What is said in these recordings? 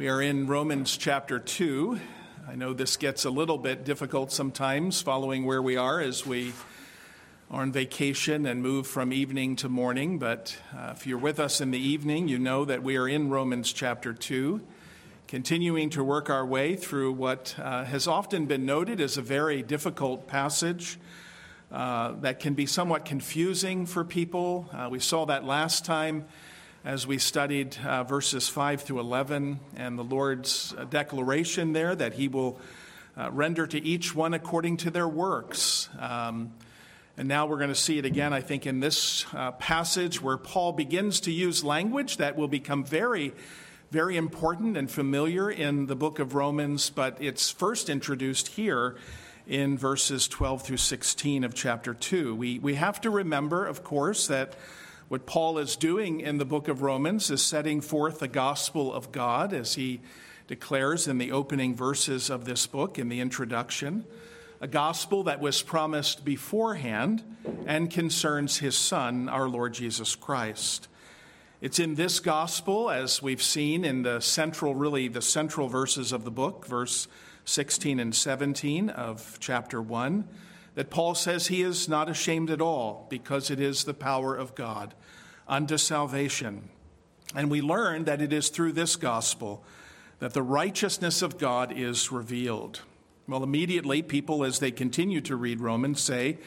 We are in Romans chapter 2. I know this gets a little bit difficult sometimes following where we are as we are on vacation and move from evening to morning, but uh, if you're with us in the evening, you know that we are in Romans chapter 2, continuing to work our way through what uh, has often been noted as a very difficult passage. Uh, that can be somewhat confusing for people. Uh, we saw that last time as we studied uh, verses 5 through 11 and the Lord's uh, declaration there that He will uh, render to each one according to their works. Um, and now we're going to see it again, I think, in this uh, passage where Paul begins to use language that will become very, very important and familiar in the book of Romans, but it's first introduced here in verses 12 through 16 of chapter 2. We, we have to remember, of course, that what Paul is doing in the book of Romans is setting forth the gospel of God, as he declares in the opening verses of this book in the introduction, a gospel that was promised beforehand and concerns his Son, our Lord Jesus Christ. It's in this gospel, as we've seen in the central, really the central verses of the book, verse 16 and 17 of chapter 1 that Paul says he is not ashamed at all because it is the power of God unto salvation. And we learn that it is through this gospel that the righteousness of God is revealed. Well, immediately, people, as they continue to read Romans, say,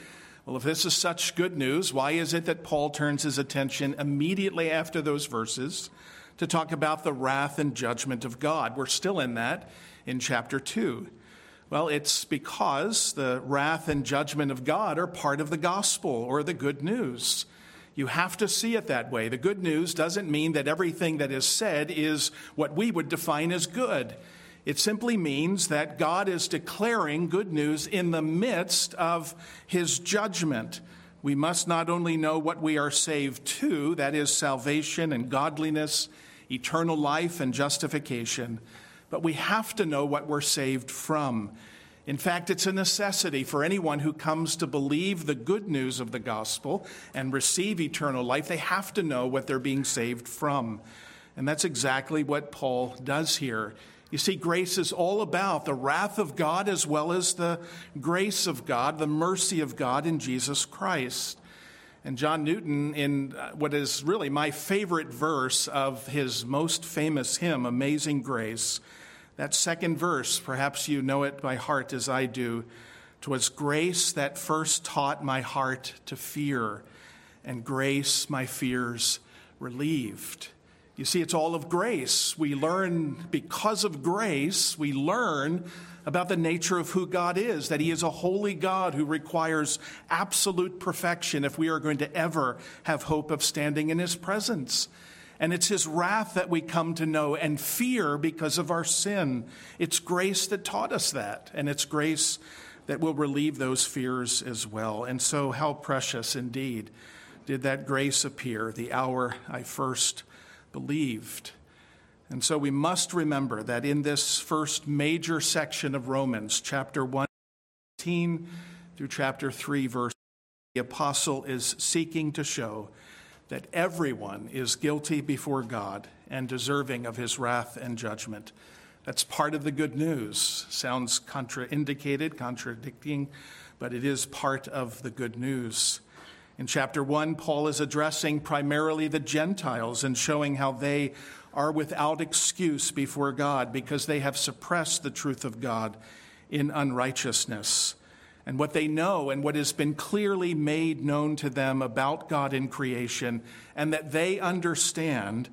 well, if this is such good news, why is it that Paul turns his attention immediately after those verses to talk about the wrath and judgment of God? We're still in that in chapter 2. Well, it's because the wrath and judgment of God are part of the gospel or the good news. You have to see it that way. The good news doesn't mean that everything that is said is what we would define as good. It simply means that God is declaring good news in the midst of his judgment. We must not only know what we are saved to, that is, salvation and godliness, eternal life and justification, but we have to know what we're saved from. In fact, it's a necessity for anyone who comes to believe the good news of the gospel and receive eternal life. They have to know what they're being saved from. And that's exactly what Paul does here. You see, grace is all about the wrath of God as well as the grace of God, the mercy of God in Jesus Christ. And John Newton, in uh, what is really my favorite verse of his most famous hymn, Amazing Grace, that second verse, perhaps you know it by heart as I do. Twas grace that first taught my heart to fear, and grace my fears relieved. You see, it's all of grace. We learn, because of grace, we learn about the nature of who God is, that He is a holy God who requires absolute perfection if we are going to ever have hope of standing in His presence. And it's his wrath that we come to know and fear because of our sin. It's grace that taught us that, and it's grace that will relieve those fears as well. And so, how precious indeed did that grace appear the hour I first believed. And so, we must remember that in this first major section of Romans, chapter 1, through chapter 3, verse, the apostle is seeking to show that everyone is guilty before God and deserving of his wrath and judgment. That's part of the good news. Sounds contraindicated, contradicting, but it is part of the good news. In chapter 1, Paul is addressing primarily the Gentiles and showing how they are without excuse before God because they have suppressed the truth of God in unrighteousness and what they know and what has been clearly made known to them about God in creation, and that they understand,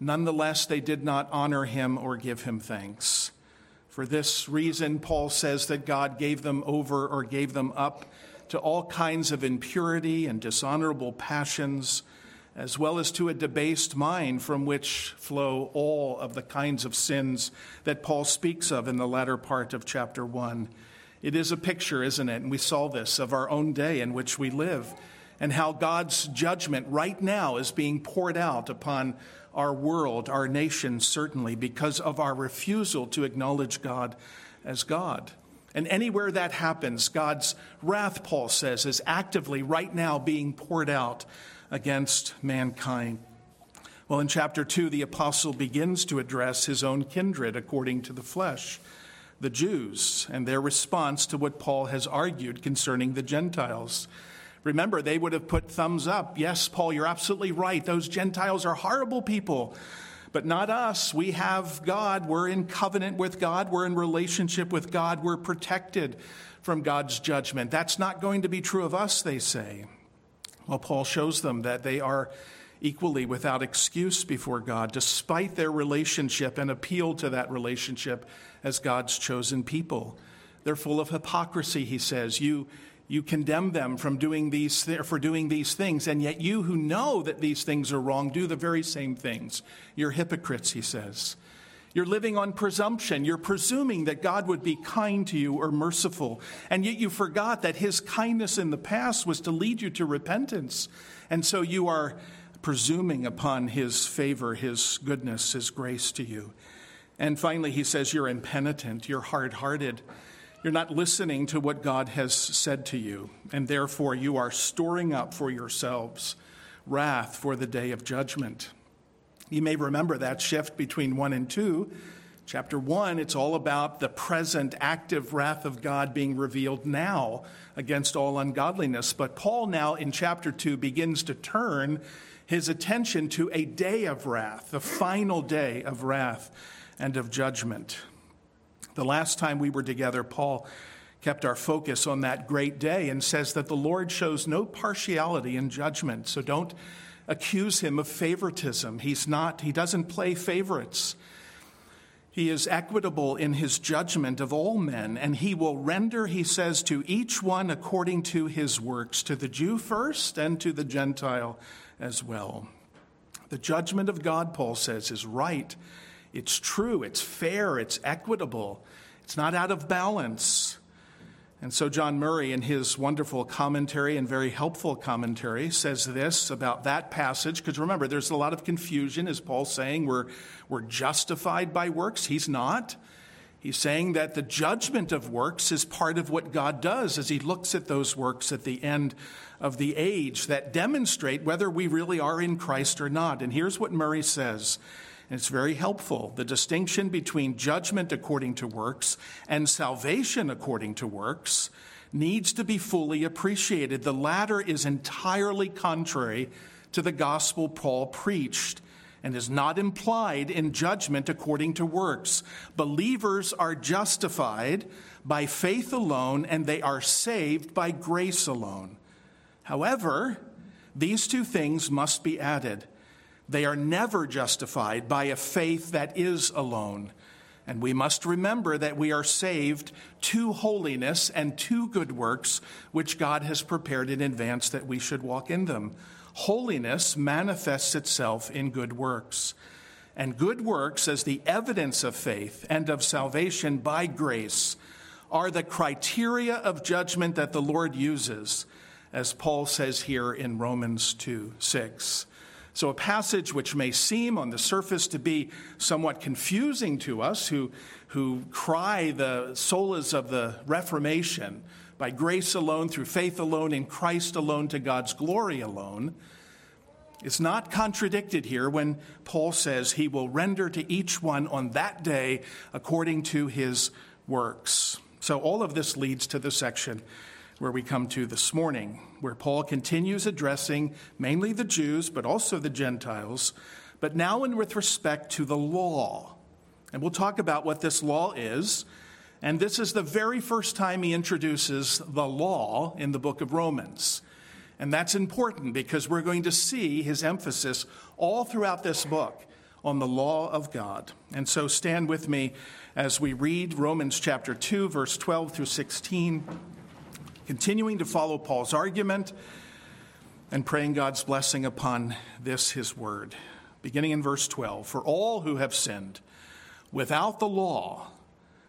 nonetheless, they did not honor him or give him thanks. For this reason, Paul says that God gave them over or gave them up to all kinds of impurity and dishonorable passions, as well as to a debased mind from which flow all of the kinds of sins that Paul speaks of in the latter part of chapter 1. It is a picture, isn't it? And we saw this of our own day in which we live and how God's judgment right now is being poured out upon our world, our nation, certainly, because of our refusal to acknowledge God as God. And anywhere that happens, God's wrath, Paul says, is actively right now being poured out against mankind. Well, in chapter 2, the apostle begins to address his own kindred according to the flesh, the Jews, and their response to what Paul has argued concerning the Gentiles. Remember, they would have put thumbs up. Yes, Paul, you're absolutely right. Those Gentiles are horrible people. But not us. We have God. We're in covenant with God. We're in relationship with God. We're protected from God's judgment. That's not going to be true of us, they say. Well, Paul shows them that they are equally without excuse before God, despite their relationship and appeal to that relationship as God's chosen people. They're full of hypocrisy, he says. You, you condemn them from doing these th- for doing these things, and yet you who know that these things are wrong do the very same things. You're hypocrites, he says. You're living on presumption. You're presuming that God would be kind to you or merciful. And yet you forgot that his kindness in the past was to lead you to repentance. And so you are presuming upon his favor, his goodness, his grace to you. And finally, he says, You're impenitent, you're hard hearted, you're not listening to what God has said to you, and therefore you are storing up for yourselves wrath for the day of judgment. You may remember that shift between 1 and 2. Chapter 1, it's all about the present active wrath of God being revealed now against all ungodliness. But Paul now in chapter 2 begins to turn his attention to a day of wrath, the final day of wrath and of judgment. The last time we were together, Paul kept our focus on that great day and says that the Lord shows no partiality in judgment. So don't accuse him of favoritism. He's not, he doesn't play favorites. He is equitable in his judgment of all men, and he will render, he says, to each one according to his works, to the Jew first and to the Gentile as well. The judgment of God, Paul says, is right. It's true. It's fair. It's equitable. It's not out of balance. And so, John Murray, in his wonderful commentary and very helpful commentary, says this about that passage. Because remember, there's a lot of confusion. Is Paul saying we're, we're justified by works? He's not. He's saying that the judgment of works is part of what God does as he looks at those works at the end of the age that demonstrate whether we really are in Christ or not. And here's what Murray says. And it's very helpful. The distinction between judgment according to works and salvation according to works needs to be fully appreciated. The latter is entirely contrary to the gospel Paul preached and is not implied in judgment according to works. Believers are justified by faith alone, and they are saved by grace alone. However, these two things must be added. They are never justified by a faith that is alone. And we must remember that we are saved to holiness and to good works, which God has prepared in advance that we should walk in them. Holiness manifests itself in good works. And good works, as the evidence of faith and of salvation by grace, are the criteria of judgment that the Lord uses, as Paul says here in Romans 2 6. So, a passage which may seem on the surface to be somewhat confusing to us who, who cry the solas of the Reformation by grace alone, through faith alone, in Christ alone, to God's glory alone. It's not contradicted here when Paul says he will render to each one on that day according to his works. So, all of this leads to the section where we come to this morning, where Paul continues addressing mainly the Jews, but also the Gentiles, but now in with respect to the law. And we'll talk about what this law is and this is the very first time he introduces the law in the book of Romans. And that's important because we're going to see his emphasis all throughout this book on the law of God. And so stand with me as we read Romans chapter 2, verse 12 through 16, continuing to follow Paul's argument and praying God's blessing upon this, his word. Beginning in verse 12 For all who have sinned without the law,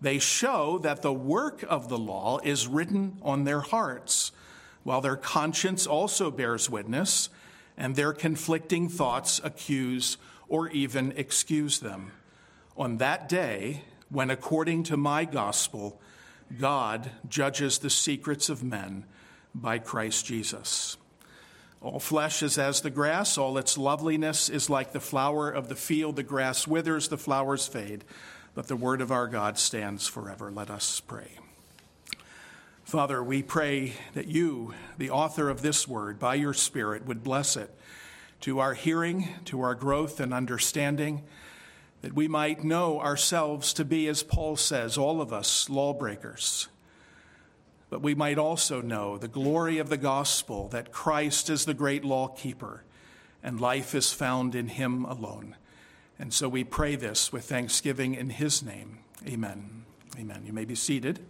They show that the work of the law is written on their hearts, while their conscience also bears witness, and their conflicting thoughts accuse or even excuse them. On that day, when according to my gospel, God judges the secrets of men by Christ Jesus. All flesh is as the grass, all its loveliness is like the flower of the field. The grass withers, the flowers fade, but the word of our God stands forever. Let us pray. Father, we pray that you, the author of this word, by your Spirit, would bless it to our hearing, to our growth and understanding, that we might know ourselves to be, as Paul says, all of us lawbreakers but we might also know the glory of the gospel that Christ is the great law keeper and life is found in him alone. And so we pray this with thanksgiving in his name. Amen. Amen. You may be seated.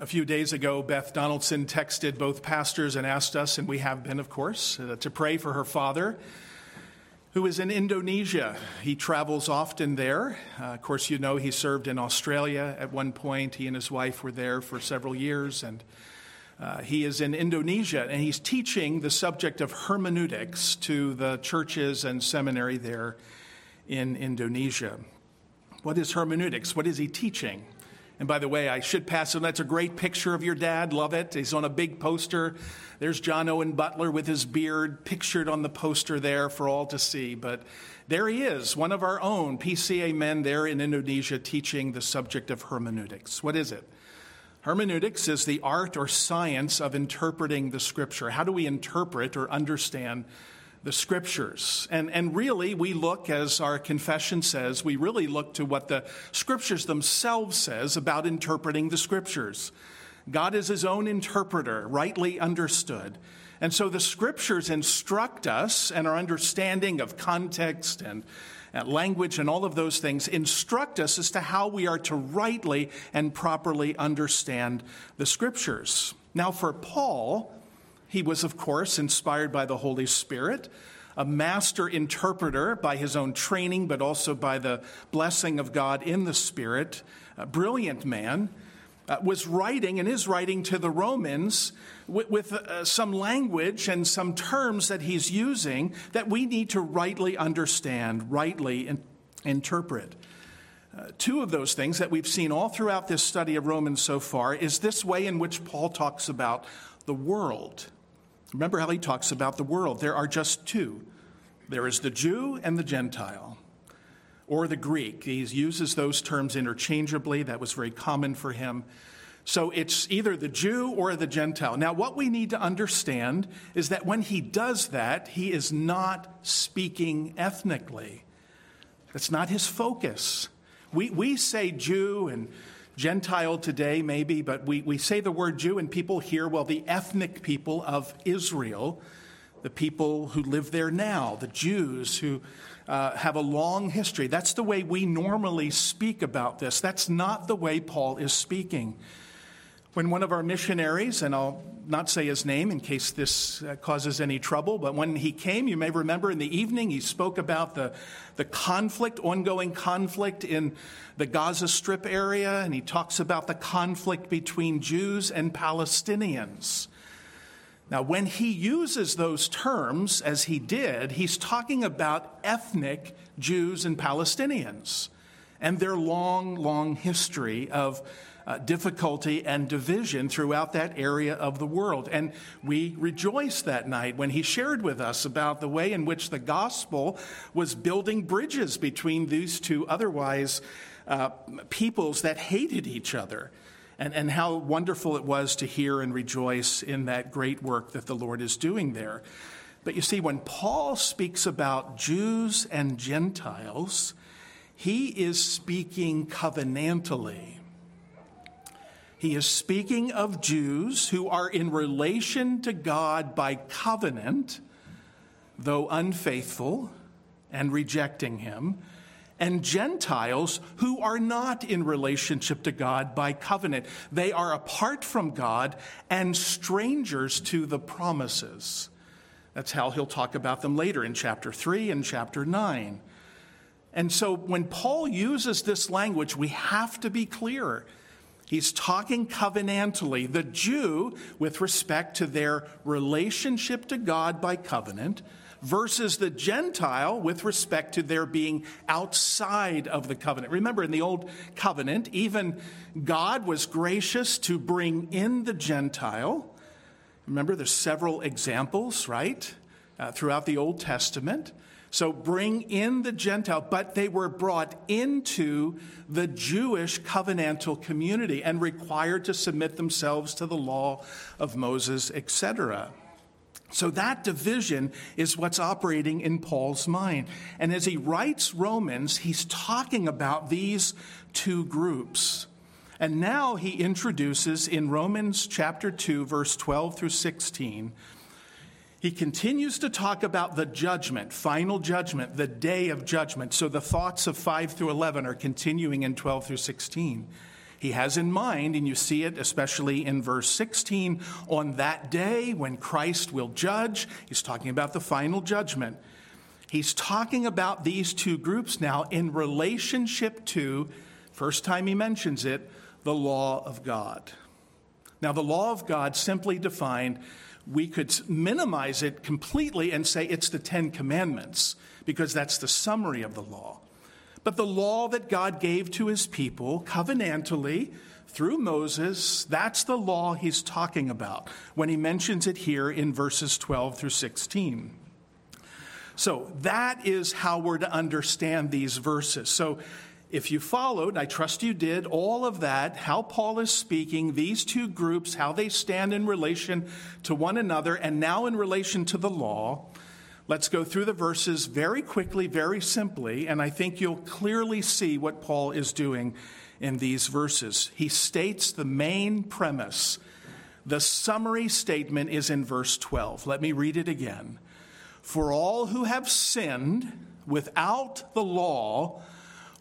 A few days ago, Beth Donaldson texted both pastors and asked us, and we have been, of course, uh, to pray for her father who is in Indonesia. He travels often there. Uh, of course, you know he served in Australia at one point. He and his wife were there for several years, and uh, he is in Indonesia, and he's teaching the subject of hermeneutics to the churches and seminary there in Indonesia. What is hermeneutics? What is he teaching? And by the way, I should pass him. That's a great picture of your dad. Love it. He's on a big poster. There's John Owen Butler with his beard pictured on the poster there for all to see. But there he is, one of our own PCA men there in Indonesia teaching the subject of hermeneutics. What is it? Hermeneutics is the art or science of interpreting the scripture. How do we interpret or understand the scriptures. And, and really, we look, as our confession says, we really look to what the scriptures themselves says about interpreting the scriptures. God is his own interpreter, rightly understood. And so the scriptures instruct us, and our understanding of context and, and language and all of those things instruct us as to how we are to rightly and properly understand the scriptures. Now, for Paul, he was, of course, inspired by the Holy Spirit, a master interpreter by his own training, but also by the blessing of God in the Spirit, a brilliant man. Uh, was writing and is writing to the Romans with, with uh, some language and some terms that he's using that we need to rightly understand, rightly in, interpret. Uh, two of those things that we've seen all throughout this study of Romans so far is this way in which Paul talks about the world. Remember how he talks about the world. There are just two there is the Jew and the Gentile, or the Greek. He uses those terms interchangeably. That was very common for him. So it's either the Jew or the Gentile. Now, what we need to understand is that when he does that, he is not speaking ethnically. That's not his focus. We, we say Jew and Gentile today, maybe, but we, we say the word Jew and people hear, well, the ethnic people of Israel, the people who live there now, the Jews who uh, have a long history. That's the way we normally speak about this. That's not the way Paul is speaking. When one of our missionaries, and I'll not say his name in case this uh, causes any trouble, but when he came, you may remember in the evening, he spoke about the, the conflict, ongoing conflict in the Gaza Strip area, and he talks about the conflict between Jews and Palestinians. Now, when he uses those terms, as he did, he's talking about ethnic Jews and Palestinians and their long, long history of uh, difficulty and division throughout that area of the world. And we rejoiced that night when he shared with us about the way in which the gospel was building bridges between these two otherwise uh, peoples that hated each other. And, and how wonderful it was to hear and rejoice in that great work that the Lord is doing there. But you see, when Paul speaks about Jews and Gentiles, he is speaking covenantally. He is speaking of Jews who are in relation to God by covenant, though unfaithful and rejecting Him, and Gentiles who are not in relationship to God by covenant. They are apart from God and strangers to the promises. That's how he'll talk about them later in chapter 3 and chapter 9. And so when Paul uses this language, we have to be clear. He's talking covenantally, the Jew with respect to their relationship to God by covenant versus the Gentile with respect to their being outside of the covenant. Remember, in the Old Covenant, even God was gracious to bring in the Gentile. Remember, there's several examples, right, uh, throughout the Old Testament. So bring in the Gentile, but they were brought into the Jewish covenantal community and required to submit themselves to the law of Moses, etc. So that division is what's operating in Paul's mind. And as he writes Romans, he's talking about these two groups. And now he introduces in Romans chapter 2, verse 12 through 16, he continues to talk about the judgment, final judgment, the day of judgment. So the thoughts of 5 through 11 are continuing in 12 through 16 he has in mind, and you see it especially in verse 16, on that day when Christ will judge. He's talking about the final judgment. He's talking about these two groups now in relationship to, first time he mentions it, the law of God. Now, the law of God, simply defined, we could minimize it completely and say it's the Ten Commandments, because that's the summary of the law. But the law that God gave to his people covenantally through Moses, that's the law he's talking about when he mentions it here in verses 12 through 16. So that is how we're to understand these verses. So if you followed, I trust you did, all of that, how Paul is speaking, these two groups, how they stand in relation to one another, and now in relation to the law, Let's go through the verses very quickly, very simply, and I think you'll clearly see what Paul is doing in these verses. He states the main premise. The summary statement is in verse 12. Let me read it again. For all who have sinned without the law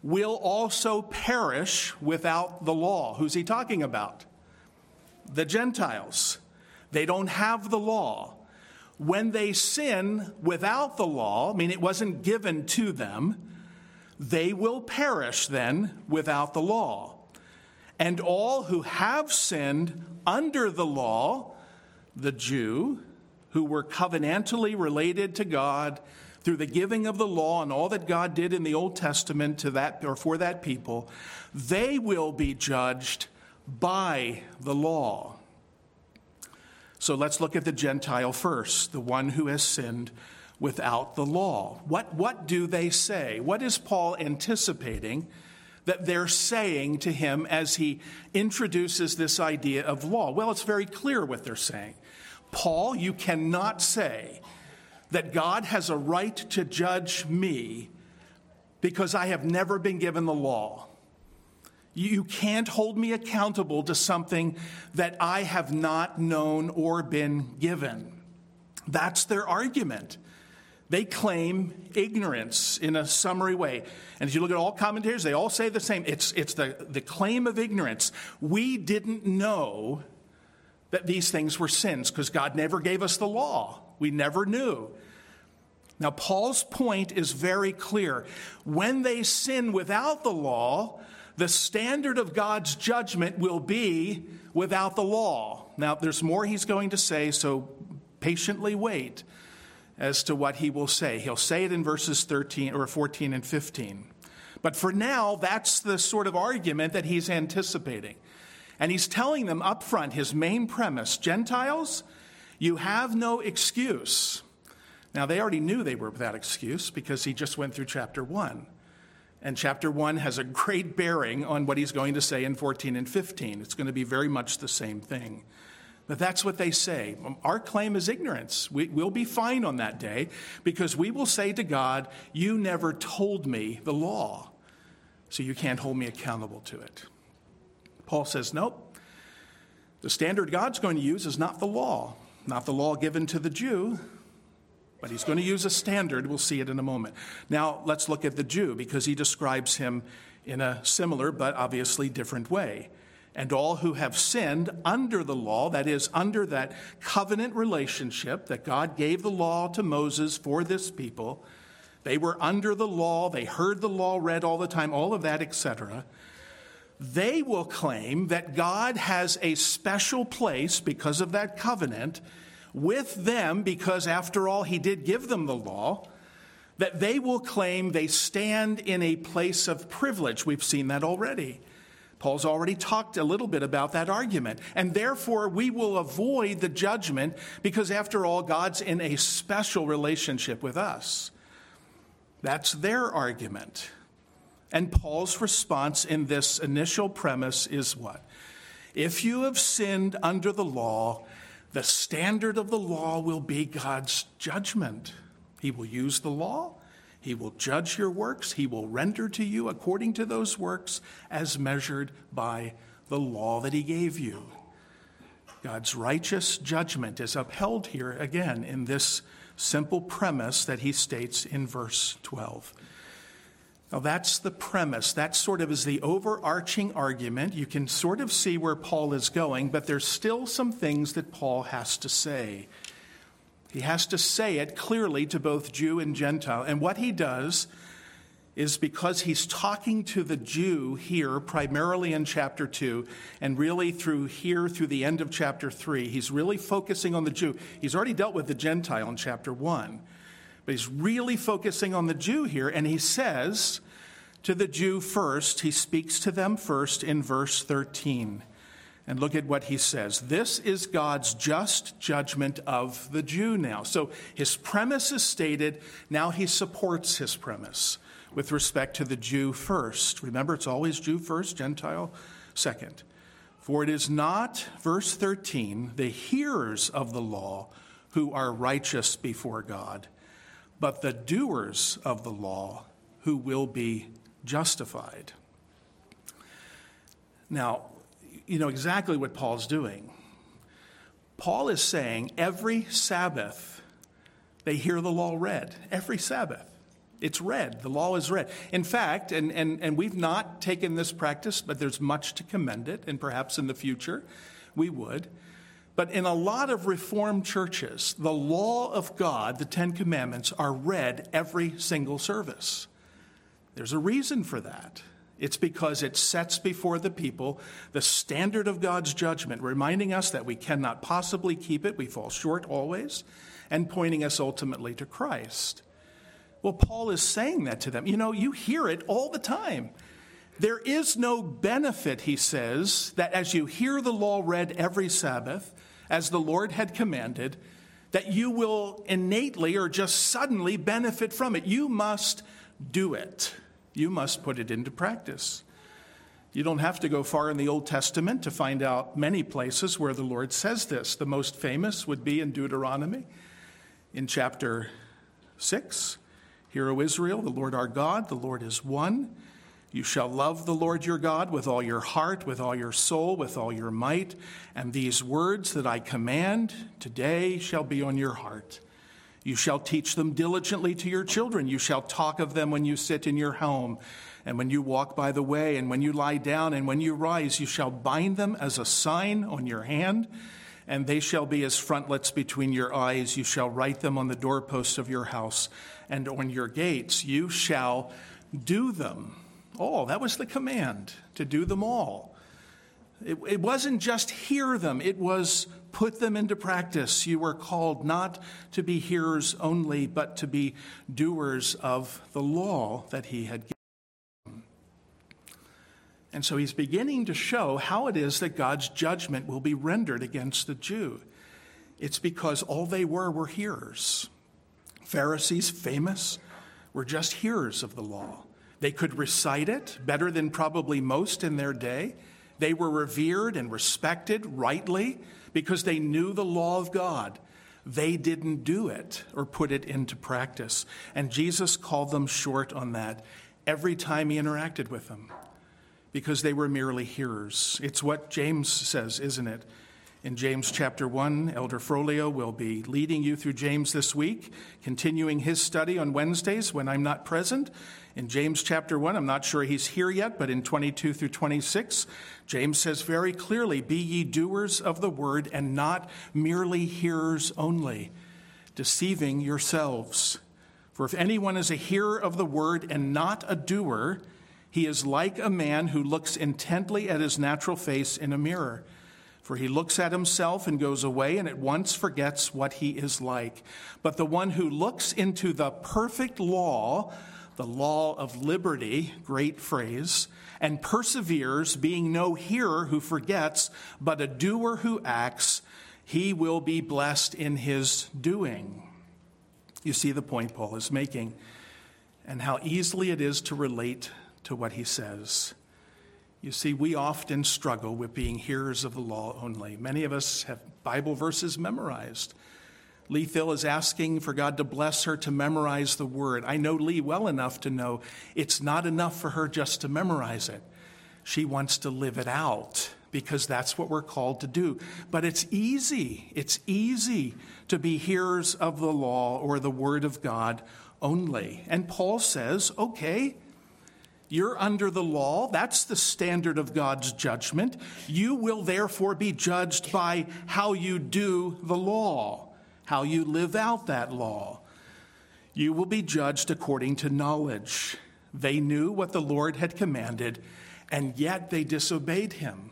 will also perish without the law. Who's he talking about? The Gentiles. They don't have the law when they sin without the law, I mean, it wasn't given to them, they will perish then without the law. And all who have sinned under the law, the Jew, who were covenantally related to God through the giving of the law and all that God did in the Old Testament to that or for that people, they will be judged by the law. So let's look at the Gentile first, the one who has sinned without the law. What, what do they say? What is Paul anticipating that they're saying to him as he introduces this idea of law? Well, it's very clear what they're saying. Paul, you cannot say that God has a right to judge me because I have never been given the law. You can't hold me accountable to something that I have not known or been given. That's their argument. They claim ignorance in a summary way. And if you look at all commentators, they all say the same. It's, it's the, the claim of ignorance. We didn't know that these things were sins because God never gave us the law. We never knew. Now, Paul's point is very clear. When they sin without the law, the standard of God's judgment will be without the law. Now, there's more he's going to say, so patiently wait as to what he will say. He'll say it in verses 13 or 14 and 15. But for now, that's the sort of argument that he's anticipating. And he's telling them up front his main premise Gentiles, you have no excuse. Now, they already knew they were without excuse because he just went through chapter 1. And chapter 1 has a great bearing on what he's going to say in 14 and 15. It's going to be very much the same thing. But that's what they say. Um, our claim is ignorance. We, will be fine on that day because we will say to God, You never told me the law, so you can't hold me accountable to it. Paul says, Nope. The standard God's going to use is not the law, not the law given to the Jew, But he's going to use a standard. We'll see it in a moment. Now, let's look at the Jew because he describes him in a similar but obviously different way. And all who have sinned under the law, that is, under that covenant relationship that God gave the law to Moses for this people, they were under the law, they heard the law read all the time, all of that, etc. They will claim that God has a special place because of that covenant with them, because after all, He did give them the law that they will claim they stand in a place of privilege. We've seen that already. Paul's already talked a little bit about that argument. And therefore, we will avoid the judgment because, after all, God's in a special relationship with us. That's their argument. And Paul's response in this initial premise is what? If you have sinned under the law, the standard of the law will be God's judgment. He will use the law. He will judge your works. He will render to you according to those works as measured by the law that He gave you. God's righteous judgment is upheld here again in this simple premise that He states in verse 12. Now, that's the premise. That sort of is the overarching argument. You can sort of see where Paul is going, but there's still some things that Paul has to say. He has to say it clearly to both Jew and Gentile. And what he does is because he's talking to the Jew here, primarily in chapter 2, and really through here through the end of chapter 3, he's really focusing on the Jew. He's already dealt with the Gentile in chapter 1, but he's really focusing on the Jew here, and he says to the Jew first, he speaks to them first in verse 13. And look at what he says. This is God's just judgment of the Jew now. So his premise is stated. Now he supports his premise with respect to the Jew first. Remember, it's always Jew first, Gentile second. For it is not, verse 13, the hearers of the law who are righteous before God, but the doers of the law who will be justified. Now, you know exactly what Paul's doing. Paul is saying every Sabbath they hear the law read. Every Sabbath. It's read. The law is read. In fact, and, and, and we've not taken this practice, but there's much to commend it, and perhaps in the future we would. But in a lot of Reformed churches, the law of God, the Ten Commandments, are read every single service. There's a reason for that. It's because it sets before the people the standard of God's judgment, reminding us that we cannot possibly keep it, we fall short always, and pointing us ultimately to Christ. Well, Paul is saying that to them. You know, you hear it all the time. There is no benefit, he says, that as you hear the law read every Sabbath, as the Lord had commanded, that you will innately or just suddenly benefit from it. You must do it. You must put it into practice. You don't have to go far in the Old Testament to find out many places where the Lord says this. The most famous would be in Deuteronomy in chapter 6. Hear, O Israel, the Lord our God, the Lord is one. You shall love the Lord your God with all your heart, with all your soul, with all your might. And these words that I command today shall be on your heart. You shall teach them diligently to your children. You shall talk of them when you sit in your home, and when you walk by the way, and when you lie down, and when you rise. You shall bind them as a sign on your hand, and they shall be as frontlets between your eyes. You shall write them on the doorposts of your house and on your gates. You shall do them. Oh, that was the command to do them all. It, it wasn't just hear them, it was put them into practice. You were called not to be hearers only, but to be doers of the law that he had given. And so he's beginning to show how it is that God's judgment will be rendered against the Jew. It's because all they were were hearers. Pharisees, famous, were just hearers of the law. They could recite it better than probably most in their day. They were revered and respected rightly because they knew the law of God. They didn't do it or put it into practice. And Jesus called them short on that every time he interacted with them because they were merely hearers. It's what James says, isn't it? In James chapter 1. Elder Frolio will be leading you through James this week, continuing his study on Wednesdays when I'm not present. In James chapter 1, I'm not sure he's here yet, but in 22 through 26, James says very clearly Be ye doers of the word and not merely hearers only, deceiving yourselves. For if anyone is a hearer of the word and not a doer, he is like a man who looks intently at his natural face in a mirror. For he looks at himself and goes away and at once forgets what he is like. But the one who looks into the perfect law, the law of liberty, great phrase, and perseveres, being no hearer who forgets, but a doer who acts, he will be blessed in his doing. You see the point Paul is making, and how easily it is to relate to what he says. You see, we often struggle with being hearers of the law only. Many of us have Bible verses memorized. Lee Thill is asking for God to bless her to memorize the word. I know Lee well enough to know it's not enough for her just to memorize it. She wants to live it out because that's what we're called to do. But it's easy. It's easy to be hearers of the law or the word of God only. And Paul says, okay, you're under the law. That's the standard of God's judgment. You will therefore be judged by how you do the law, how you live out that law. You will be judged according to knowledge. They knew what the Lord had commanded, and yet they disobeyed him.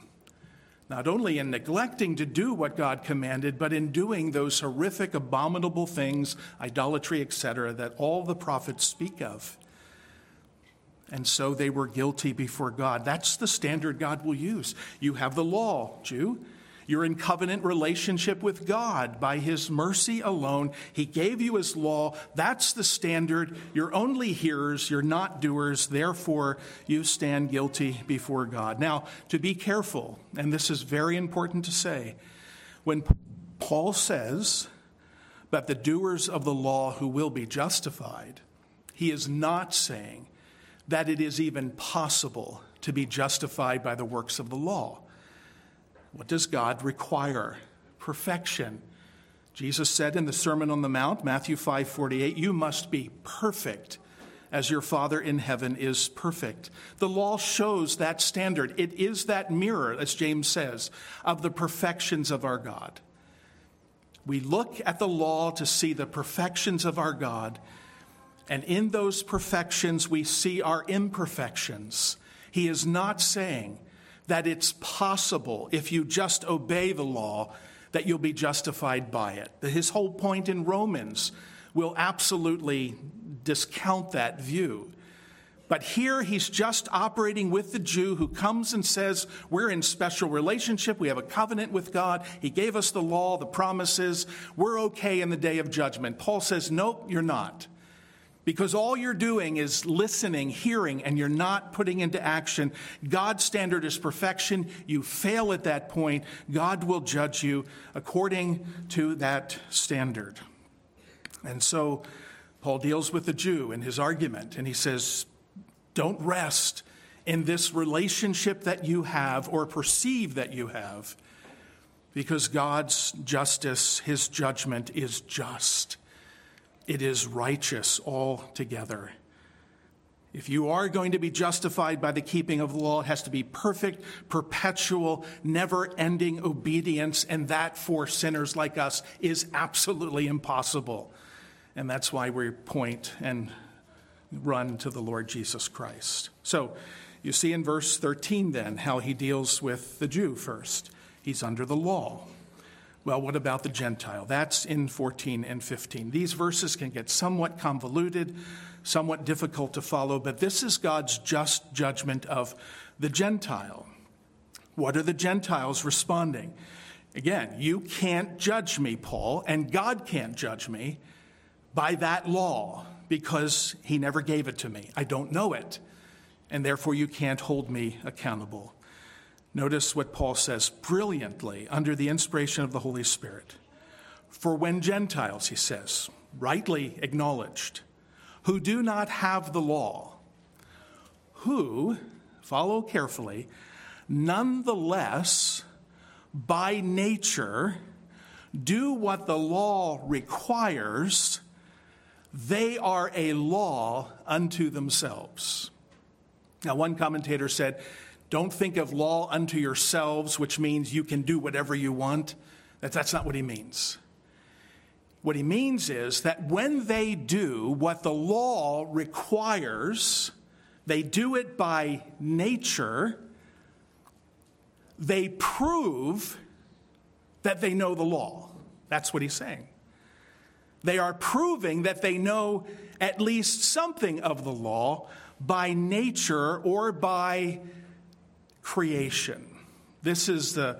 Not only in neglecting to do what God commanded, but in doing those horrific, abominable things, idolatry, etc., that all the prophets speak of and so they were guilty before God. That's the standard God will use. You have the law, Jew. You're in covenant relationship with God by His mercy alone. He gave you His law. That's the standard. You're only hearers, you're not doers. Therefore, you stand guilty before God. Now, to be careful, and this is very important to say, when Paul says that the doers of the law who will be justified, he is not saying that it is even possible to be justified by the works of the law. What does God require? Perfection. Jesus said in the Sermon on the Mount, Matthew 5 48, you must be perfect as your Father in heaven is perfect. The law shows that standard. It is that mirror, as James says, of the perfections of our God. We look at the law to see the perfections of our God, and in those perfections, we see our imperfections. He is not saying that it's possible, if you just obey the law, that you'll be justified by it. His whole point in Romans will absolutely discount that view. But here he's just operating with the Jew who comes and says, We're in special relationship. We have a covenant with God. He gave us the law, the promises. We're okay in the day of judgment. Paul says, Nope, you're not. Because all you're doing is listening, hearing, and you're not putting into action. God's standard is perfection. You fail at that point. God will judge you according to that standard. And so Paul deals with the Jew in his argument, and he says, Don't rest in this relationship that you have or perceive that you have, because God's justice, his judgment is just it is righteous altogether. If you are going to be justified by the keeping of the law, it has to be perfect, perpetual, never ending obedience, and that for sinners like us is absolutely impossible. And that's why we point and run to the Lord Jesus Christ. So, you see in verse 13 then how he deals with the Jew first. He's under the law. Well, what about the Gentile? That's in 14 and 15. These verses can get somewhat convoluted, somewhat difficult to follow, but this is God's just judgment of the Gentile. What are the Gentiles responding? Again, you can't judge me, Paul, and God can't judge me by that law because he never gave it to me. I don't know it, and therefore you can't hold me accountable. Notice what Paul says brilliantly under the inspiration of the Holy Spirit. For when Gentiles, he says, rightly acknowledged, who do not have the law, who, follow carefully, nonetheless by nature do what the law requires, they are a law unto themselves. Now, one commentator said, Don't think of law unto yourselves, which means you can do whatever you want. That's not what he means. What he means is that when they do what the law requires, they do it by nature, they prove that they know the law. That's what he's saying. They are proving that they know at least something of the law by nature or by creation. This is the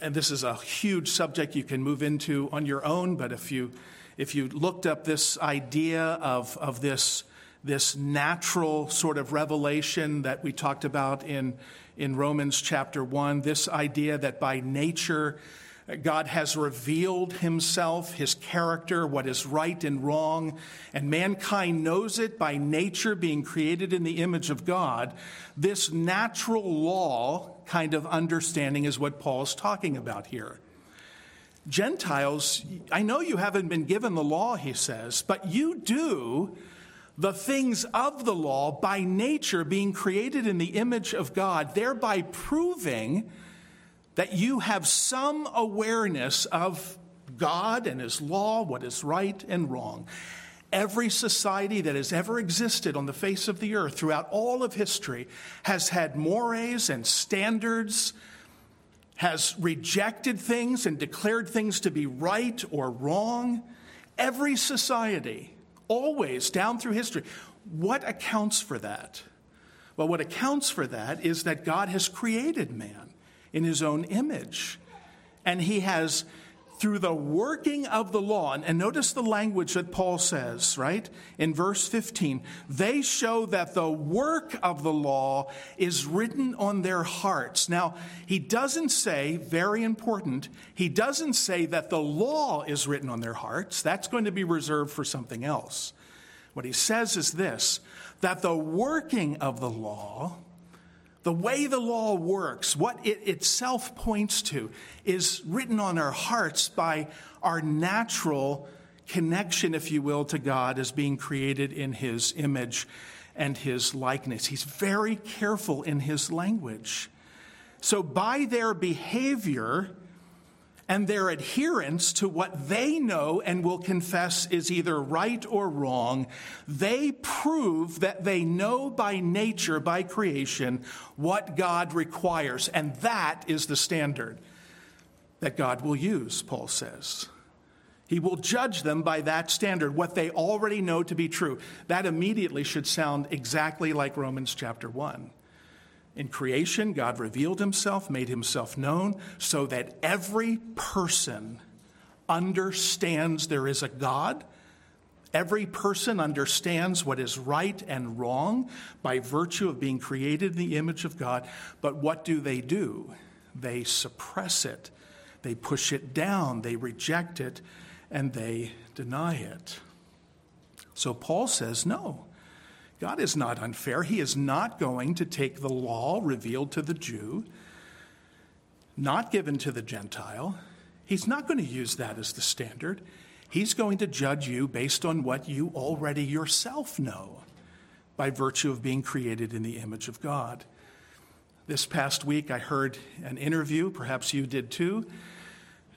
and this is a huge subject you can move into on your own, but if you if you looked up this idea of, of this, this natural sort of revelation that we talked about in, in Romans chapter 1, this idea that by nature God has revealed himself, his character, what is right and wrong, and mankind knows it by nature, being created in the image of God. This natural law kind of understanding is what Paul's talking about here. Gentiles, I know you haven't been given the law, he says, but you do the things of the law by nature, being created in the image of God, thereby proving that you have some awareness of God and His law, what is right and wrong. Every society that has ever existed on the face of the earth throughout all of history has had mores and standards, has rejected things and declared things to be right or wrong. Every society, always down through history. What accounts for that? Well, what accounts for that is that God has created man in his own image. And he has, through the working of the law, and notice the language that Paul says, right? In verse 15, they show that the work of the law is written on their hearts. Now, he doesn't say, very important, he doesn't say that the law is written on their hearts. That's going to be reserved for something else. What he says is this that the working of the law the way the law works, what it itself points to, is written on our hearts by our natural connection, if you will, to God as being created in His image and His likeness. He's very careful in His language. So, by their behavior, and their adherence to what they know and will confess is either right or wrong, they prove that they know by nature, by creation, what God requires. And that is the standard that God will use, Paul says. He will judge them by that standard, what they already know to be true. That immediately should sound exactly like Romans chapter 1. In creation, God revealed himself, made himself known, so that every person understands there is a God. Every person understands what is right and wrong by virtue of being created in the image of God. But what do they do? They suppress it, they push it down, they reject it, and they deny it. So Paul says, no. God is not unfair. He is not going to take the law revealed to the Jew, not given to the Gentile. He's not going to use that as the standard. He's going to judge you based on what you already yourself know by virtue of being created in the image of God. This past week, I heard an interview, perhaps you did too,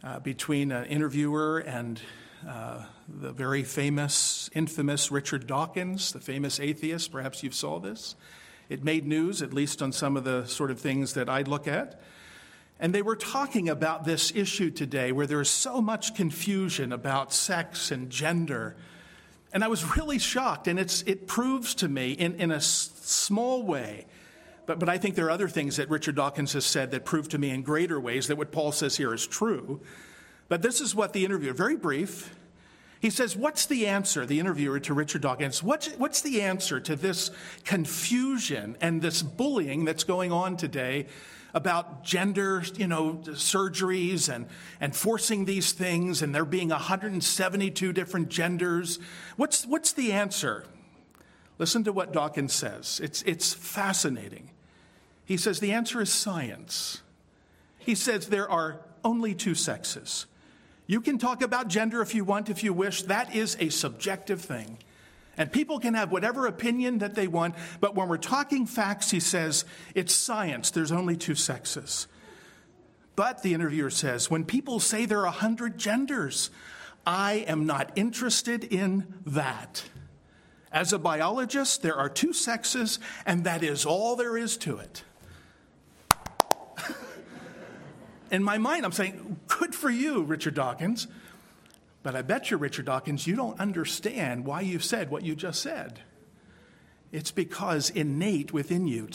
uh, between an interviewer and uh, the very famous, infamous Richard Dawkins, the famous atheist. Perhaps you saw this. It made news, at least on some of the sort of things that I'd look at. And they were talking about this issue today where there's so much confusion about sex and gender. And I was really shocked. And it's, it proves to me, in, in a s- small way, but, but I think there are other things that Richard Dawkins has said that prove to me in greater ways that what Paul says here is true. But this is what the interviewer, very brief, he says, What's the answer, the interviewer to Richard Dawkins? What's, what's the answer to this confusion and this bullying that's going on today about gender, you know, surgeries and, and forcing these things and there being 172 different genders? What's, what's the answer? Listen to what Dawkins says. It's, it's fascinating. He says the answer is science. He says there are only two sexes. You can talk about gender if you want, if you wish. That is a subjective thing. And people can have whatever opinion that they want, but when we're talking facts, he says it's science. There's only two sexes. But, the interviewer says, when people say there are a hundred genders, I am not interested in that. As a biologist, there are two sexes, and that is all there is to it. In my mind, I'm saying, good for you, Richard Dawkins. But I bet you, Richard Dawkins, you don't understand why you've said what you just said. It's because innate within you,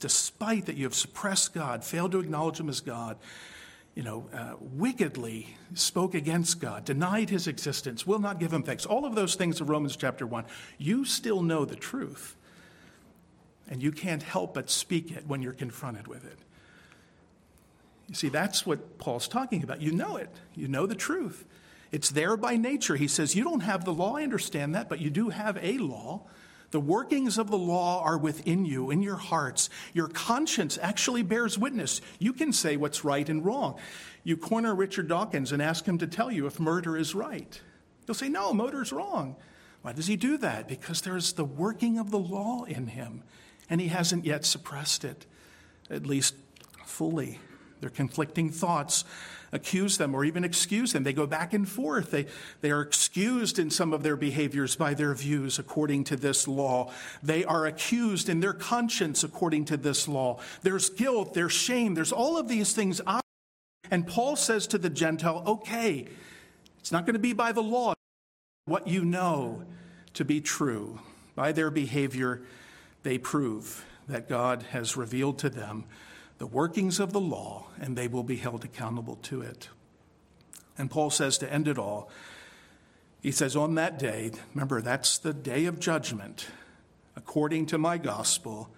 despite that you have suppressed God, failed to acknowledge Him as God, you know, uh, wickedly spoke against God, denied His existence, will not give Him thanks, all of those things of Romans chapter 1, you still know the truth. And you can't help but speak it when you're confronted with it. You see, that's what Paul's talking about. You know it, you know the truth. It's there by nature. He says, You don't have the law, I understand that, but you do have a law. The workings of the law are within you, in your hearts. Your conscience actually bears witness. You can say what's right and wrong. You corner Richard Dawkins and ask him to tell you if murder is right. He'll say, No, murder's wrong. Why does he do that? Because there's the working of the law in him, and he hasn't yet suppressed it, at least fully. They're conflicting thoughts accuse them or even excuse them. They go back and forth. They, they are excused in some of their behaviors by their views according to this law. They are accused in their conscience according to this law. There's guilt, there's shame, there's all of these things. And Paul says to the Gentile, okay, it's not going to be by the law, what you know to be true. By their behavior, they prove that God has revealed to them the workings of the law, and they will be held accountable to it. And Paul says to end it all, he says, On that day, remember, that's the day of judgment, according to my gospel,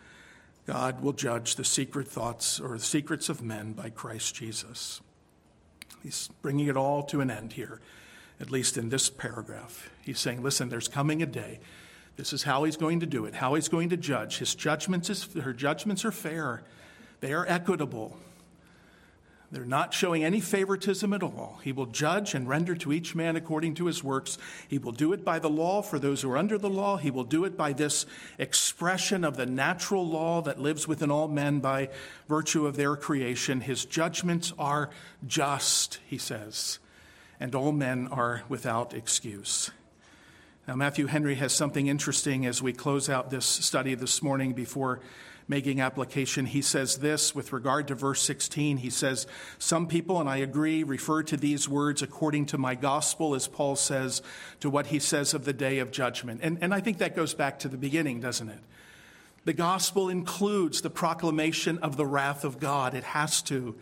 God will judge the secret thoughts or the secrets of men by Christ Jesus. He's bringing it all to an end here, at least in this paragraph. He's saying, Listen, there's coming a day. This is how he's going to do it, how he's going to judge. His judgments, is, her judgments are fair. They are equitable. They're not showing any favoritism at all. He will judge and render to each man according to his works. He will do it by the law for those who are under the law. He will do it by this expression of the natural law that lives within all men by virtue of their creation. His judgments are just, he says, and all men are without excuse. Now, Matthew Henry has something interesting as we close out this study this morning before making application, he says this with regard to verse 16. He says, Some people, and I agree, refer to these words according to my gospel, as Paul says, to what he says of the day of judgment. And, and I think that goes back to the beginning, doesn't it? The gospel includes the proclamation of the wrath of God. It has to.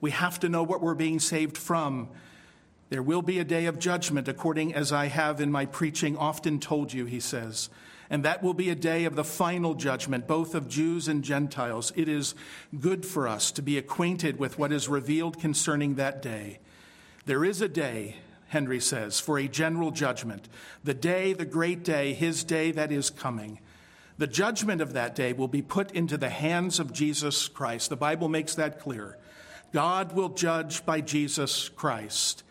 We have to know what we're being saved from. There will be a day of judgment, according as I have in my preaching often told you, he says and that will be a day of the final judgment, both of Jews and Gentiles. It is good for us to be acquainted with what is revealed concerning that day. There is a day, Henry says, for a general judgment. The day, the great day, his day that is coming. The judgment of that day will be put into the hands of Jesus Christ. The Bible makes that clear. God will judge by Jesus Christ.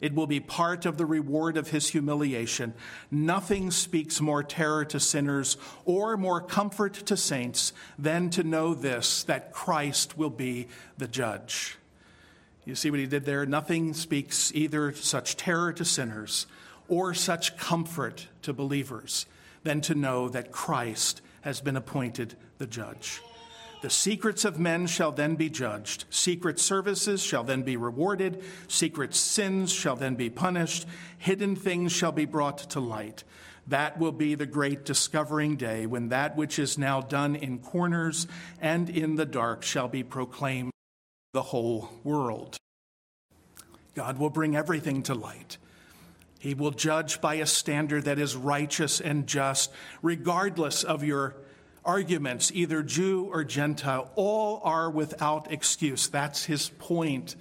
It will be part of the reward of his humiliation. Nothing speaks more terror to sinners or more comfort to saints than to know this that Christ will be the judge. You see what he did there? Nothing speaks either such terror to sinners or such comfort to believers than to know that Christ has been appointed the judge. The secrets of men shall then be judged. Secret services shall then be rewarded. Secret sins shall then be punished. Hidden things shall be brought to light. That will be the great discovering day when that which is now done in corners and in the dark shall be proclaimed the whole world. God will bring everything to light. He will judge by a standard that is righteous and just, regardless of your arguments, either Jew or Gentile, all are without excuse. That's his point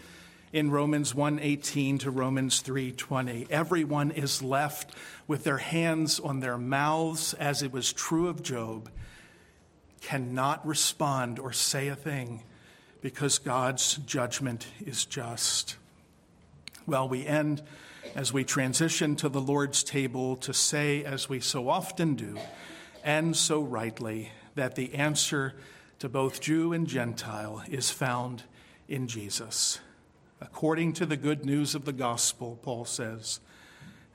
in Romans 1:18 to Romans 3:20. Everyone is left with their hands on their mouths as it was true of Job, cannot respond or say a thing because God's judgment is just. Well, we end as we transition to the Lord's table to say, as we so often do, and so rightly, that the answer to both Jew and Gentile is found in Jesus. According to the good news of the gospel, Paul says.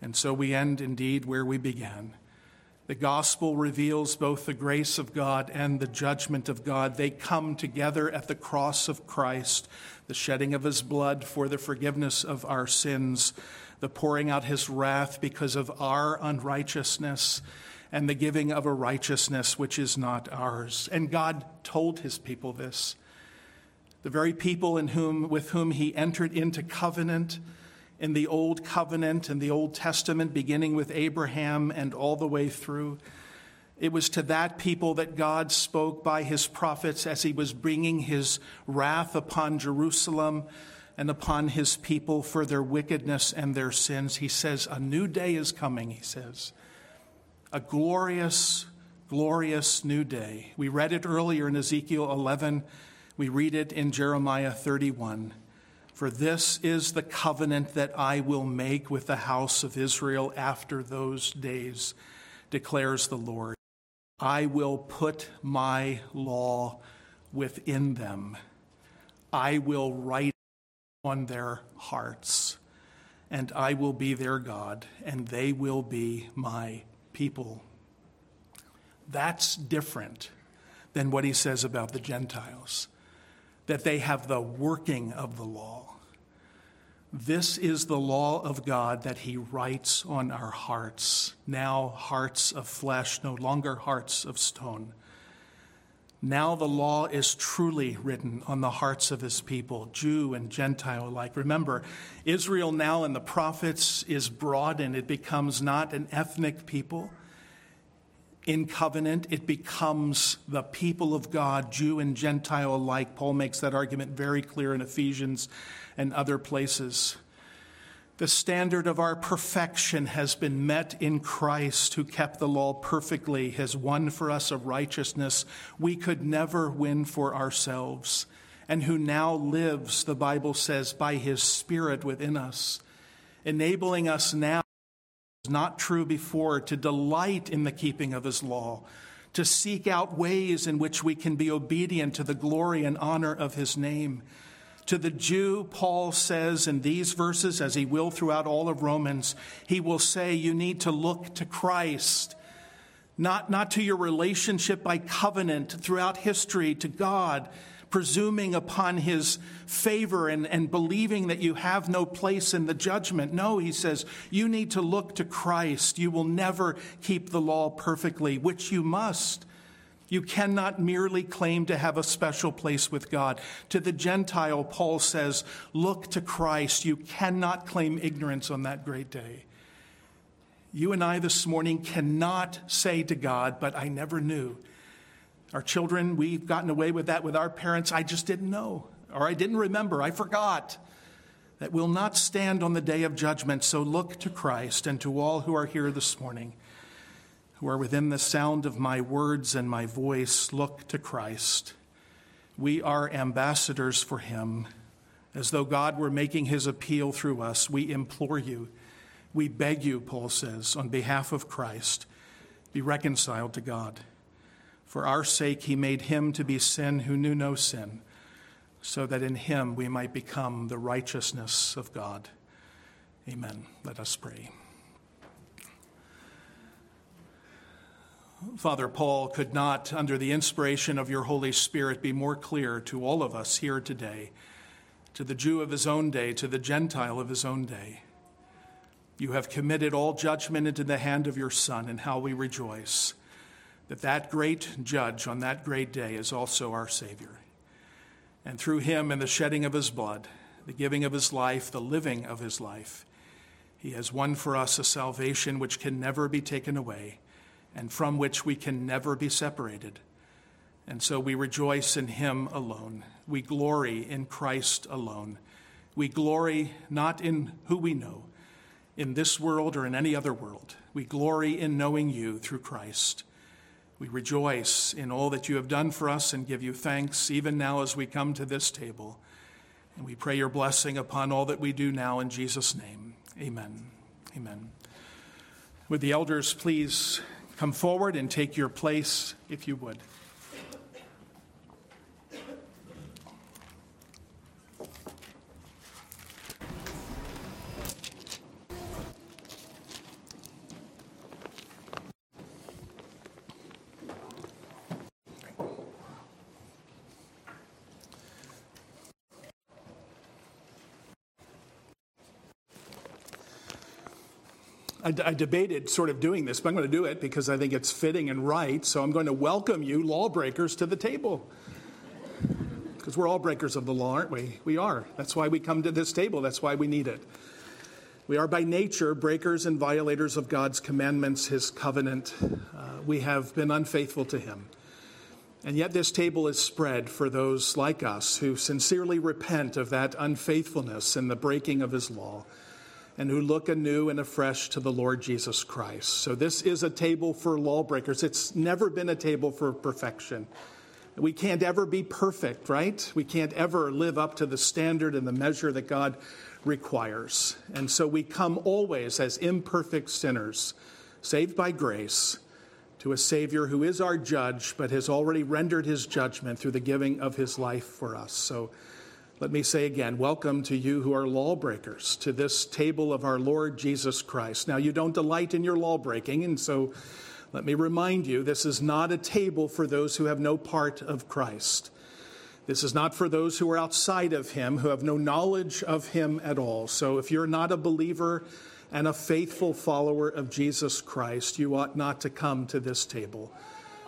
And so we end indeed where we began. The gospel reveals both the grace of God and the judgment of God. They come together at the cross of Christ, the shedding of his blood for the forgiveness of our sins, the pouring out his wrath because of our unrighteousness, and the giving of a righteousness which is not ours. And God told his people this. The very people in whom, with whom he entered into covenant in the Old Covenant and the Old Testament, beginning with Abraham and all the way through. It was to that people that God spoke by his prophets as he was bringing his wrath upon Jerusalem and upon his people for their wickedness and their sins. He says, A new day is coming, he says a glorious, glorious new day. We read it earlier in Ezekiel 11. We read it in Jeremiah 31. For this is the covenant that I will make with the house of Israel after those days, declares the Lord. I will put my law within them. I will write on their hearts, and I will be their God, and they will be my people. That's different than what he says about the Gentiles, that they have the working of the law. This is the law of God that he writes on our hearts, now hearts of flesh, no longer hearts of stone. Now the law is truly written on the hearts of his people, Jew and Gentile alike. Remember, Israel now in the prophets is broadened. It becomes not an ethnic people. In covenant, it becomes the people of God, Jew and Gentile alike. Paul makes that argument very clear in Ephesians and other places. The standard of our perfection has been met in Christ, who kept the law perfectly, has won for us a righteousness we could never win for ourselves, and who now lives, the Bible says, by his Spirit within us, enabling us now, not true before, to delight in the keeping of his law, to seek out ways in which we can be obedient to the glory and honor of his name to the Jew, Paul says in these verses, as he will throughout all of Romans, he will say, You need to look to Christ, not, not to your relationship by covenant throughout history to God, presuming upon his favor and, and believing that you have no place in the judgment. No, he says, you need to look to Christ. You will never keep the law perfectly, which you must. You cannot merely claim to have a special place with God. To the Gentile, Paul says, Look to Christ. You cannot claim ignorance on that great day. You and I this morning cannot say to God, But I never knew. Our children, we've gotten away with that with our parents. I just didn't know, or I didn't remember, I forgot. That will not stand on the day of judgment. So look to Christ and to all who are here this morning who are within the sound of my words and my voice, look to Christ. We are ambassadors for him. As though God were making his appeal through us, we implore you, we beg you, Paul says, on behalf of Christ, be reconciled to God. For our sake, he made him to be sin who knew no sin, so that in him we might become the righteousness of God. Amen. Let us pray. Father Paul could not, under the inspiration of your Holy Spirit, be more clear to all of us here today, to the Jew of his own day, to the Gentile of his own day. You have committed all judgment into the hand of your Son, and how we rejoice that that great judge on that great day is also our Savior. And through him and the shedding of his blood, the giving of his life, the living of his life, he has won for us a salvation which can never be taken away and from which we can never be separated. And so we rejoice in Him alone. We glory in Christ alone. We glory not in who we know in this world or in any other world. We glory in knowing you through Christ. We rejoice in all that you have done for us and give you thanks, even now as we come to this table. And we pray your blessing upon all that we do now in Jesus' name. Amen. Amen. Would the elders please come forward and take your place, if you would? I, I, debated sort of doing this, but I'm going to do it because I think it's fitting and right. So I'm going to welcome you, lawbreakers, to the table. Because we're all breakers of the law, aren't we? We are. That's why we come to this table. That's why we need it. We are by nature breakers and violators of God's commandments, His covenant. Uh, we have been unfaithful to Him. And yet, this table is spread for those like us who sincerely repent of that unfaithfulness and the breaking of His law and who look anew and afresh to the Lord Jesus Christ. So, this is a table for lawbreakers. It's never been a table for perfection. We can't ever be perfect, right? We can't ever live up to the standard and the measure that God requires. And so we come always as imperfect sinners, saved by grace, to a Savior who is our judge, but has already rendered his judgment through the giving of his life for us. So let me say again, welcome to you who are lawbreakers to this table of our Lord Jesus Christ. Now, you don't delight in your lawbreaking, and so let me remind you this is not a table for those who have no part of Christ. This is not for those who are outside of Him, who have no knowledge of Him at all. So, if you're not a believer and a faithful follower of Jesus Christ, you ought not to come to this table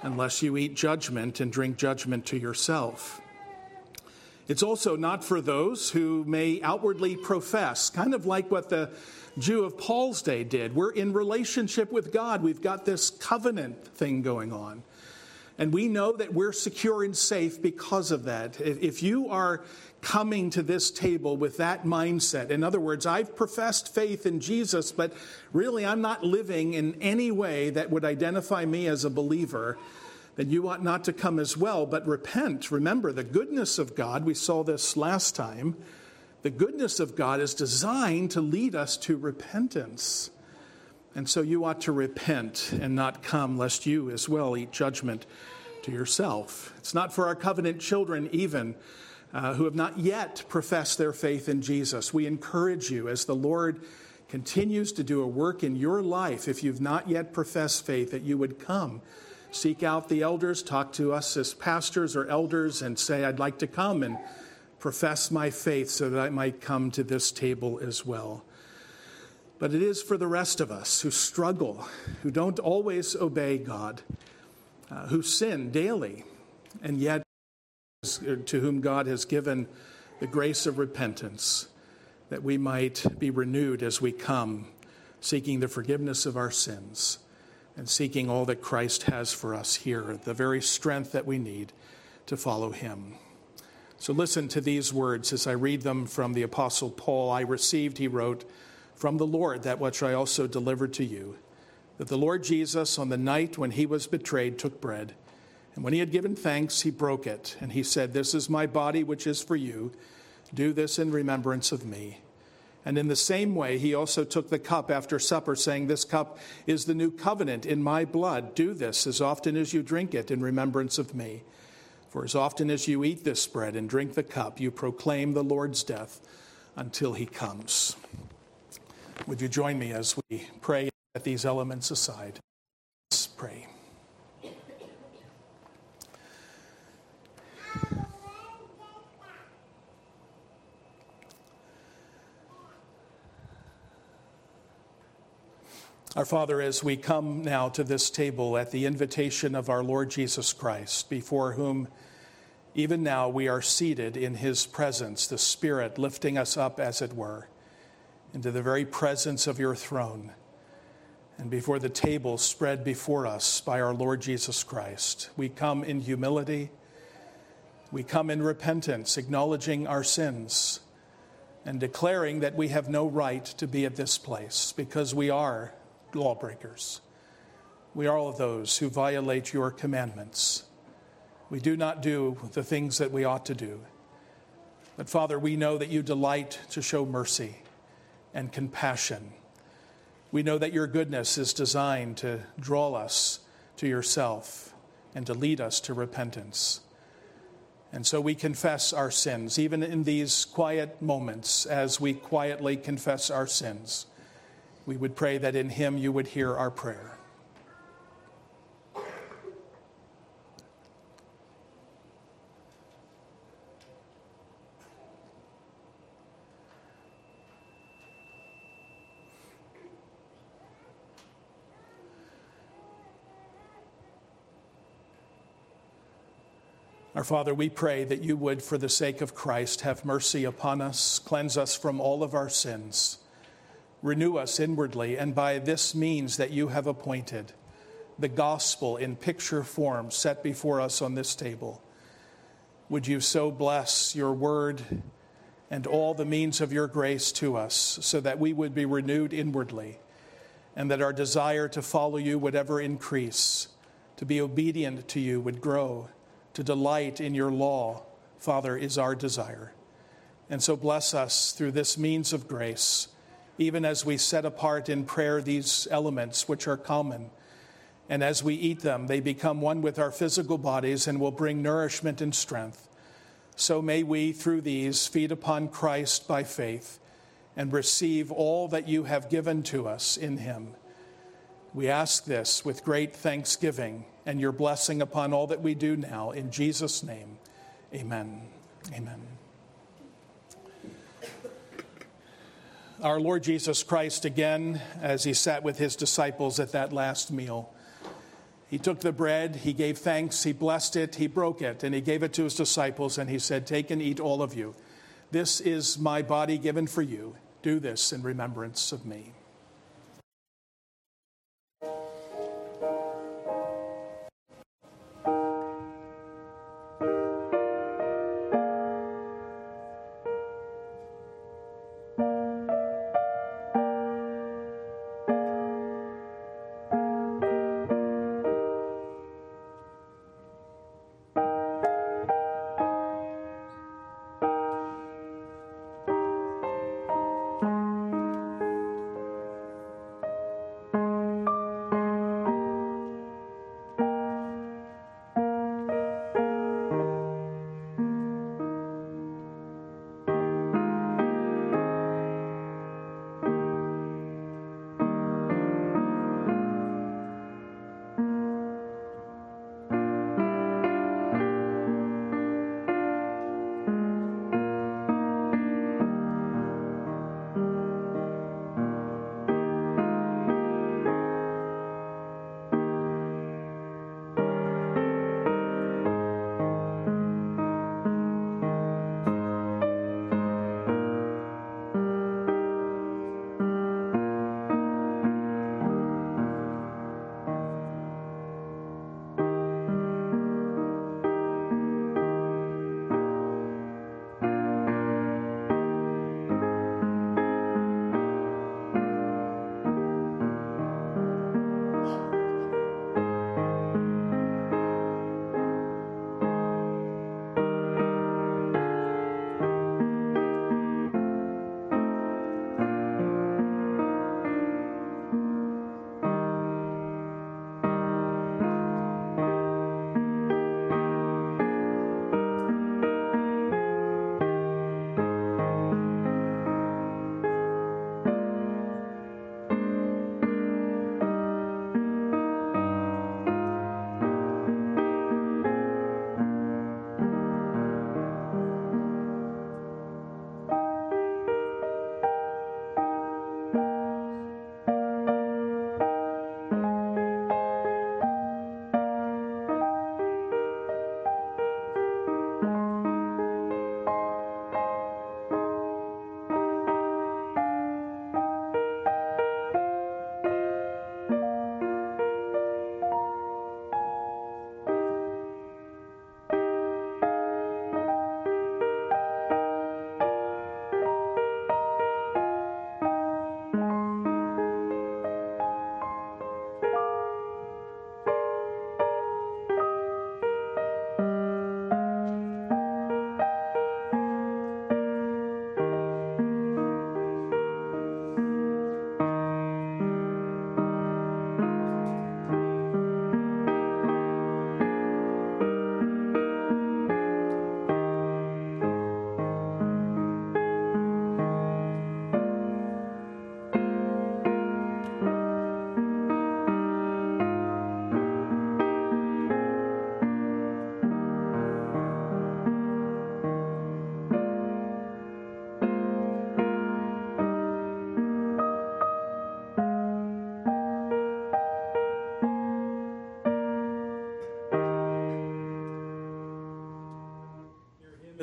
unless you eat judgment and drink judgment to yourself. It's also not for those who may outwardly profess, kind of like what the Jew of Paul's day did. We're in relationship with God, we've got this covenant thing going on. And we know that we're secure and safe because of that. If you are coming to this table with that mindset, in other words, I've professed faith in Jesus, but really I'm not living in any way that would identify me as a believer then you ought not to come as well, but repent. Remember the goodness of God. We saw this last time. The goodness of God is designed to lead us to repentance. And so you ought to repent and not come, lest you as well eat judgment to yourself. It's not for our covenant children, even uh, who have not yet professed their faith in Jesus. We encourage you as the Lord continues to do a work in your life, if you've not yet professed faith, that you would come seek out the elders, talk to us as pastors or elders, and say, I'd like to come and profess my faith so that I might come to this table as well. But it is for the rest of us who struggle, who don't always obey God, uh, who sin daily, and yet to whom God has given the grace of repentance, that we might be renewed as we come, seeking the forgiveness of our sins and seeking all that Christ has for us here, the very strength that we need to follow him. So listen to these words as I read them from the Apostle Paul. I received, he wrote, from the Lord that which I also delivered to you, that the Lord Jesus, on the night when he was betrayed, took bread. And when he had given thanks, he broke it, and he said, This is my body, which is for you. Do this in remembrance of me. And in the same way, he also took the cup after supper, saying, This cup is the new covenant in my blood. Do this as often as you drink it in remembrance of me. For as often as you eat this bread and drink the cup, you proclaim the Lord's death until he comes. Would you join me as we pray at these elements aside? Let's pray. Our Father, as we come now to this table at the invitation of our Lord Jesus Christ, before whom even now we are seated in his presence, the Spirit lifting us up, as it were, into the very presence of your throne, and before the table spread before us by our Lord Jesus Christ, we come in humility. We come in repentance, acknowledging our sins and declaring that we have no right to be at this place because we are lawbreakers. We are all of those who violate your commandments. We do not do the things that we ought to do. But Father, we know that you delight to show mercy and compassion. We know that your goodness is designed to draw us to yourself and to lead us to repentance. And so we confess our sins, even in these quiet moments as we quietly confess our sins. We would pray that in Him you would hear our prayer. Our Father, we pray that you would, for the sake of Christ, have mercy upon us, cleanse us from all of our sins, renew us inwardly, and by this means that you have appointed, the gospel in picture form set before us on this table. Would you so bless your word and all the means of your grace to us, so that we would be renewed inwardly, and that our desire to follow you would ever increase, to be obedient to you would grow to delight in your law, Father, is our desire. And so bless us through this means of grace, even as we set apart in prayer these elements which are common. And as we eat them, they become one with our physical bodies and will bring nourishment and strength. So may we, through these, feed upon Christ by faith and receive all that you have given to us in him. We ask this with great thanksgiving and your blessing upon all that we do now. In Jesus' name, amen. Amen. Our Lord Jesus Christ, again, as he sat with his disciples at that last meal, he took the bread, he gave thanks, he blessed it, he broke it, and he gave it to his disciples, and he said, Take and eat, all of you. This is my body given for you. Do this in remembrance of me.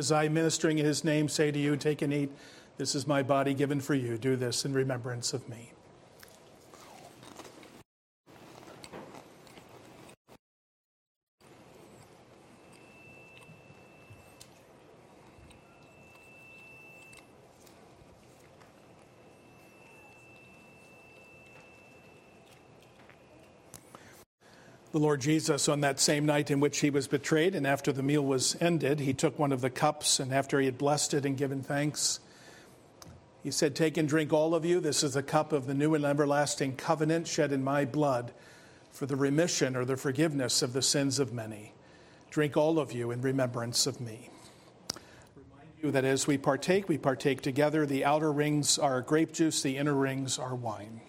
As I, ministering in his name, say to you, Take and eat. This is my body given for you. Do this in remembrance of me. The Lord Jesus, on that same night in which he was betrayed, and after the meal was ended, he took one of the cups, and after he had blessed it and given thanks, he said, Take and drink, all of you. This is the cup of the new and everlasting covenant shed in my blood for the remission or the forgiveness of the sins of many. Drink, all of you, in remembrance of me. Remind you that as we partake, we partake together. The outer rings are grape juice, the inner rings are wine.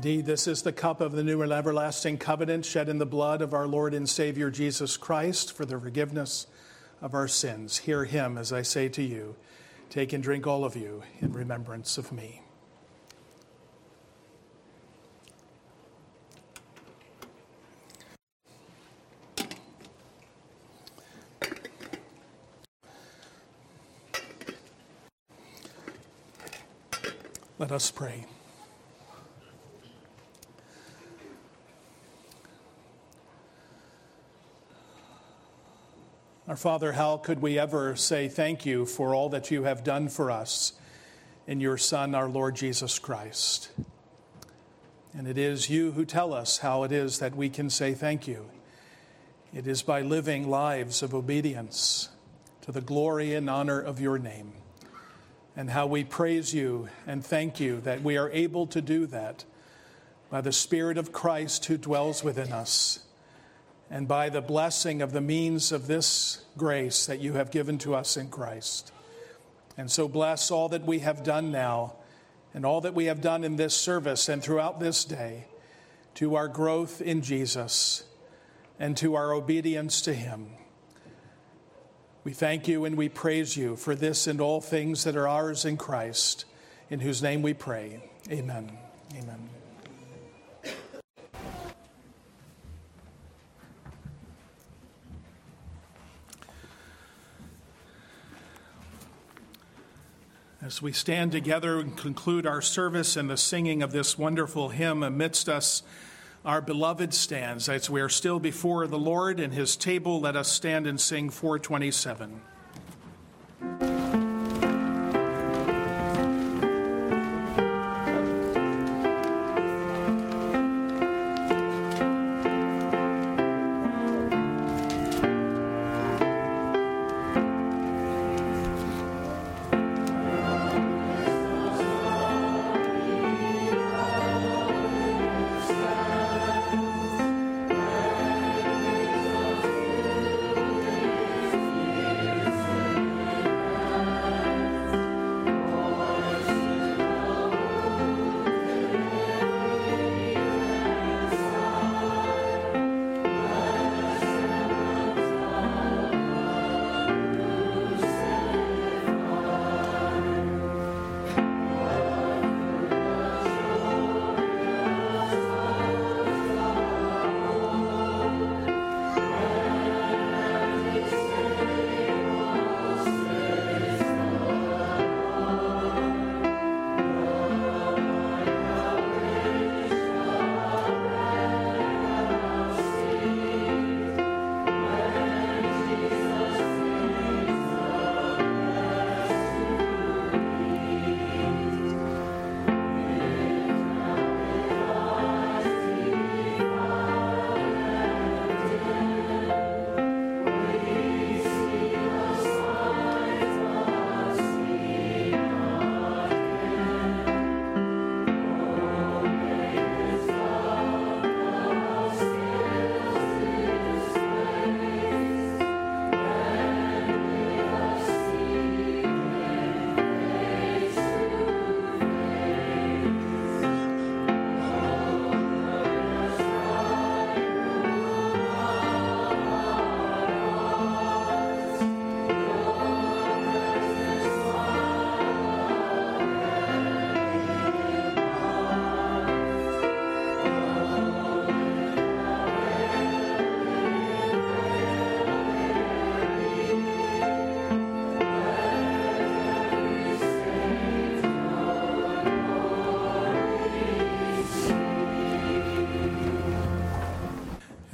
Indeed, this is the cup of the new and everlasting covenant shed in the blood of our Lord and Savior Jesus Christ for the forgiveness of our sins. Hear him as I say to you Take and drink, all of you, in remembrance of me. Let us pray. Our Father, how could we ever say thank you for all that you have done for us in your Son, our Lord Jesus Christ? And it is you who tell us how it is that we can say thank you. It is by living lives of obedience to the glory and honor of your name. And how we praise you and thank you that we are able to do that by the Spirit of Christ who dwells within us and by the blessing of the means of this grace that you have given to us in Christ. And so bless all that we have done now and all that we have done in this service and throughout this day to our growth in Jesus and to our obedience to Him. We thank you and we praise you for this and all things that are ours in Christ, in whose name we pray. Amen. Amen. As we stand together and conclude our service in the singing of this wonderful hymn amidst us, our beloved stands. As we are still before the Lord and his table, let us stand and sing 427.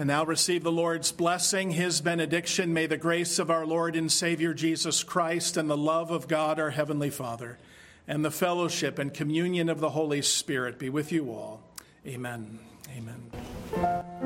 And now receive the Lord's blessing, his benediction. May the grace of our Lord and Savior Jesus Christ and the love of God our Heavenly Father and the fellowship and communion of the Holy Spirit be with you all. Amen. Amen.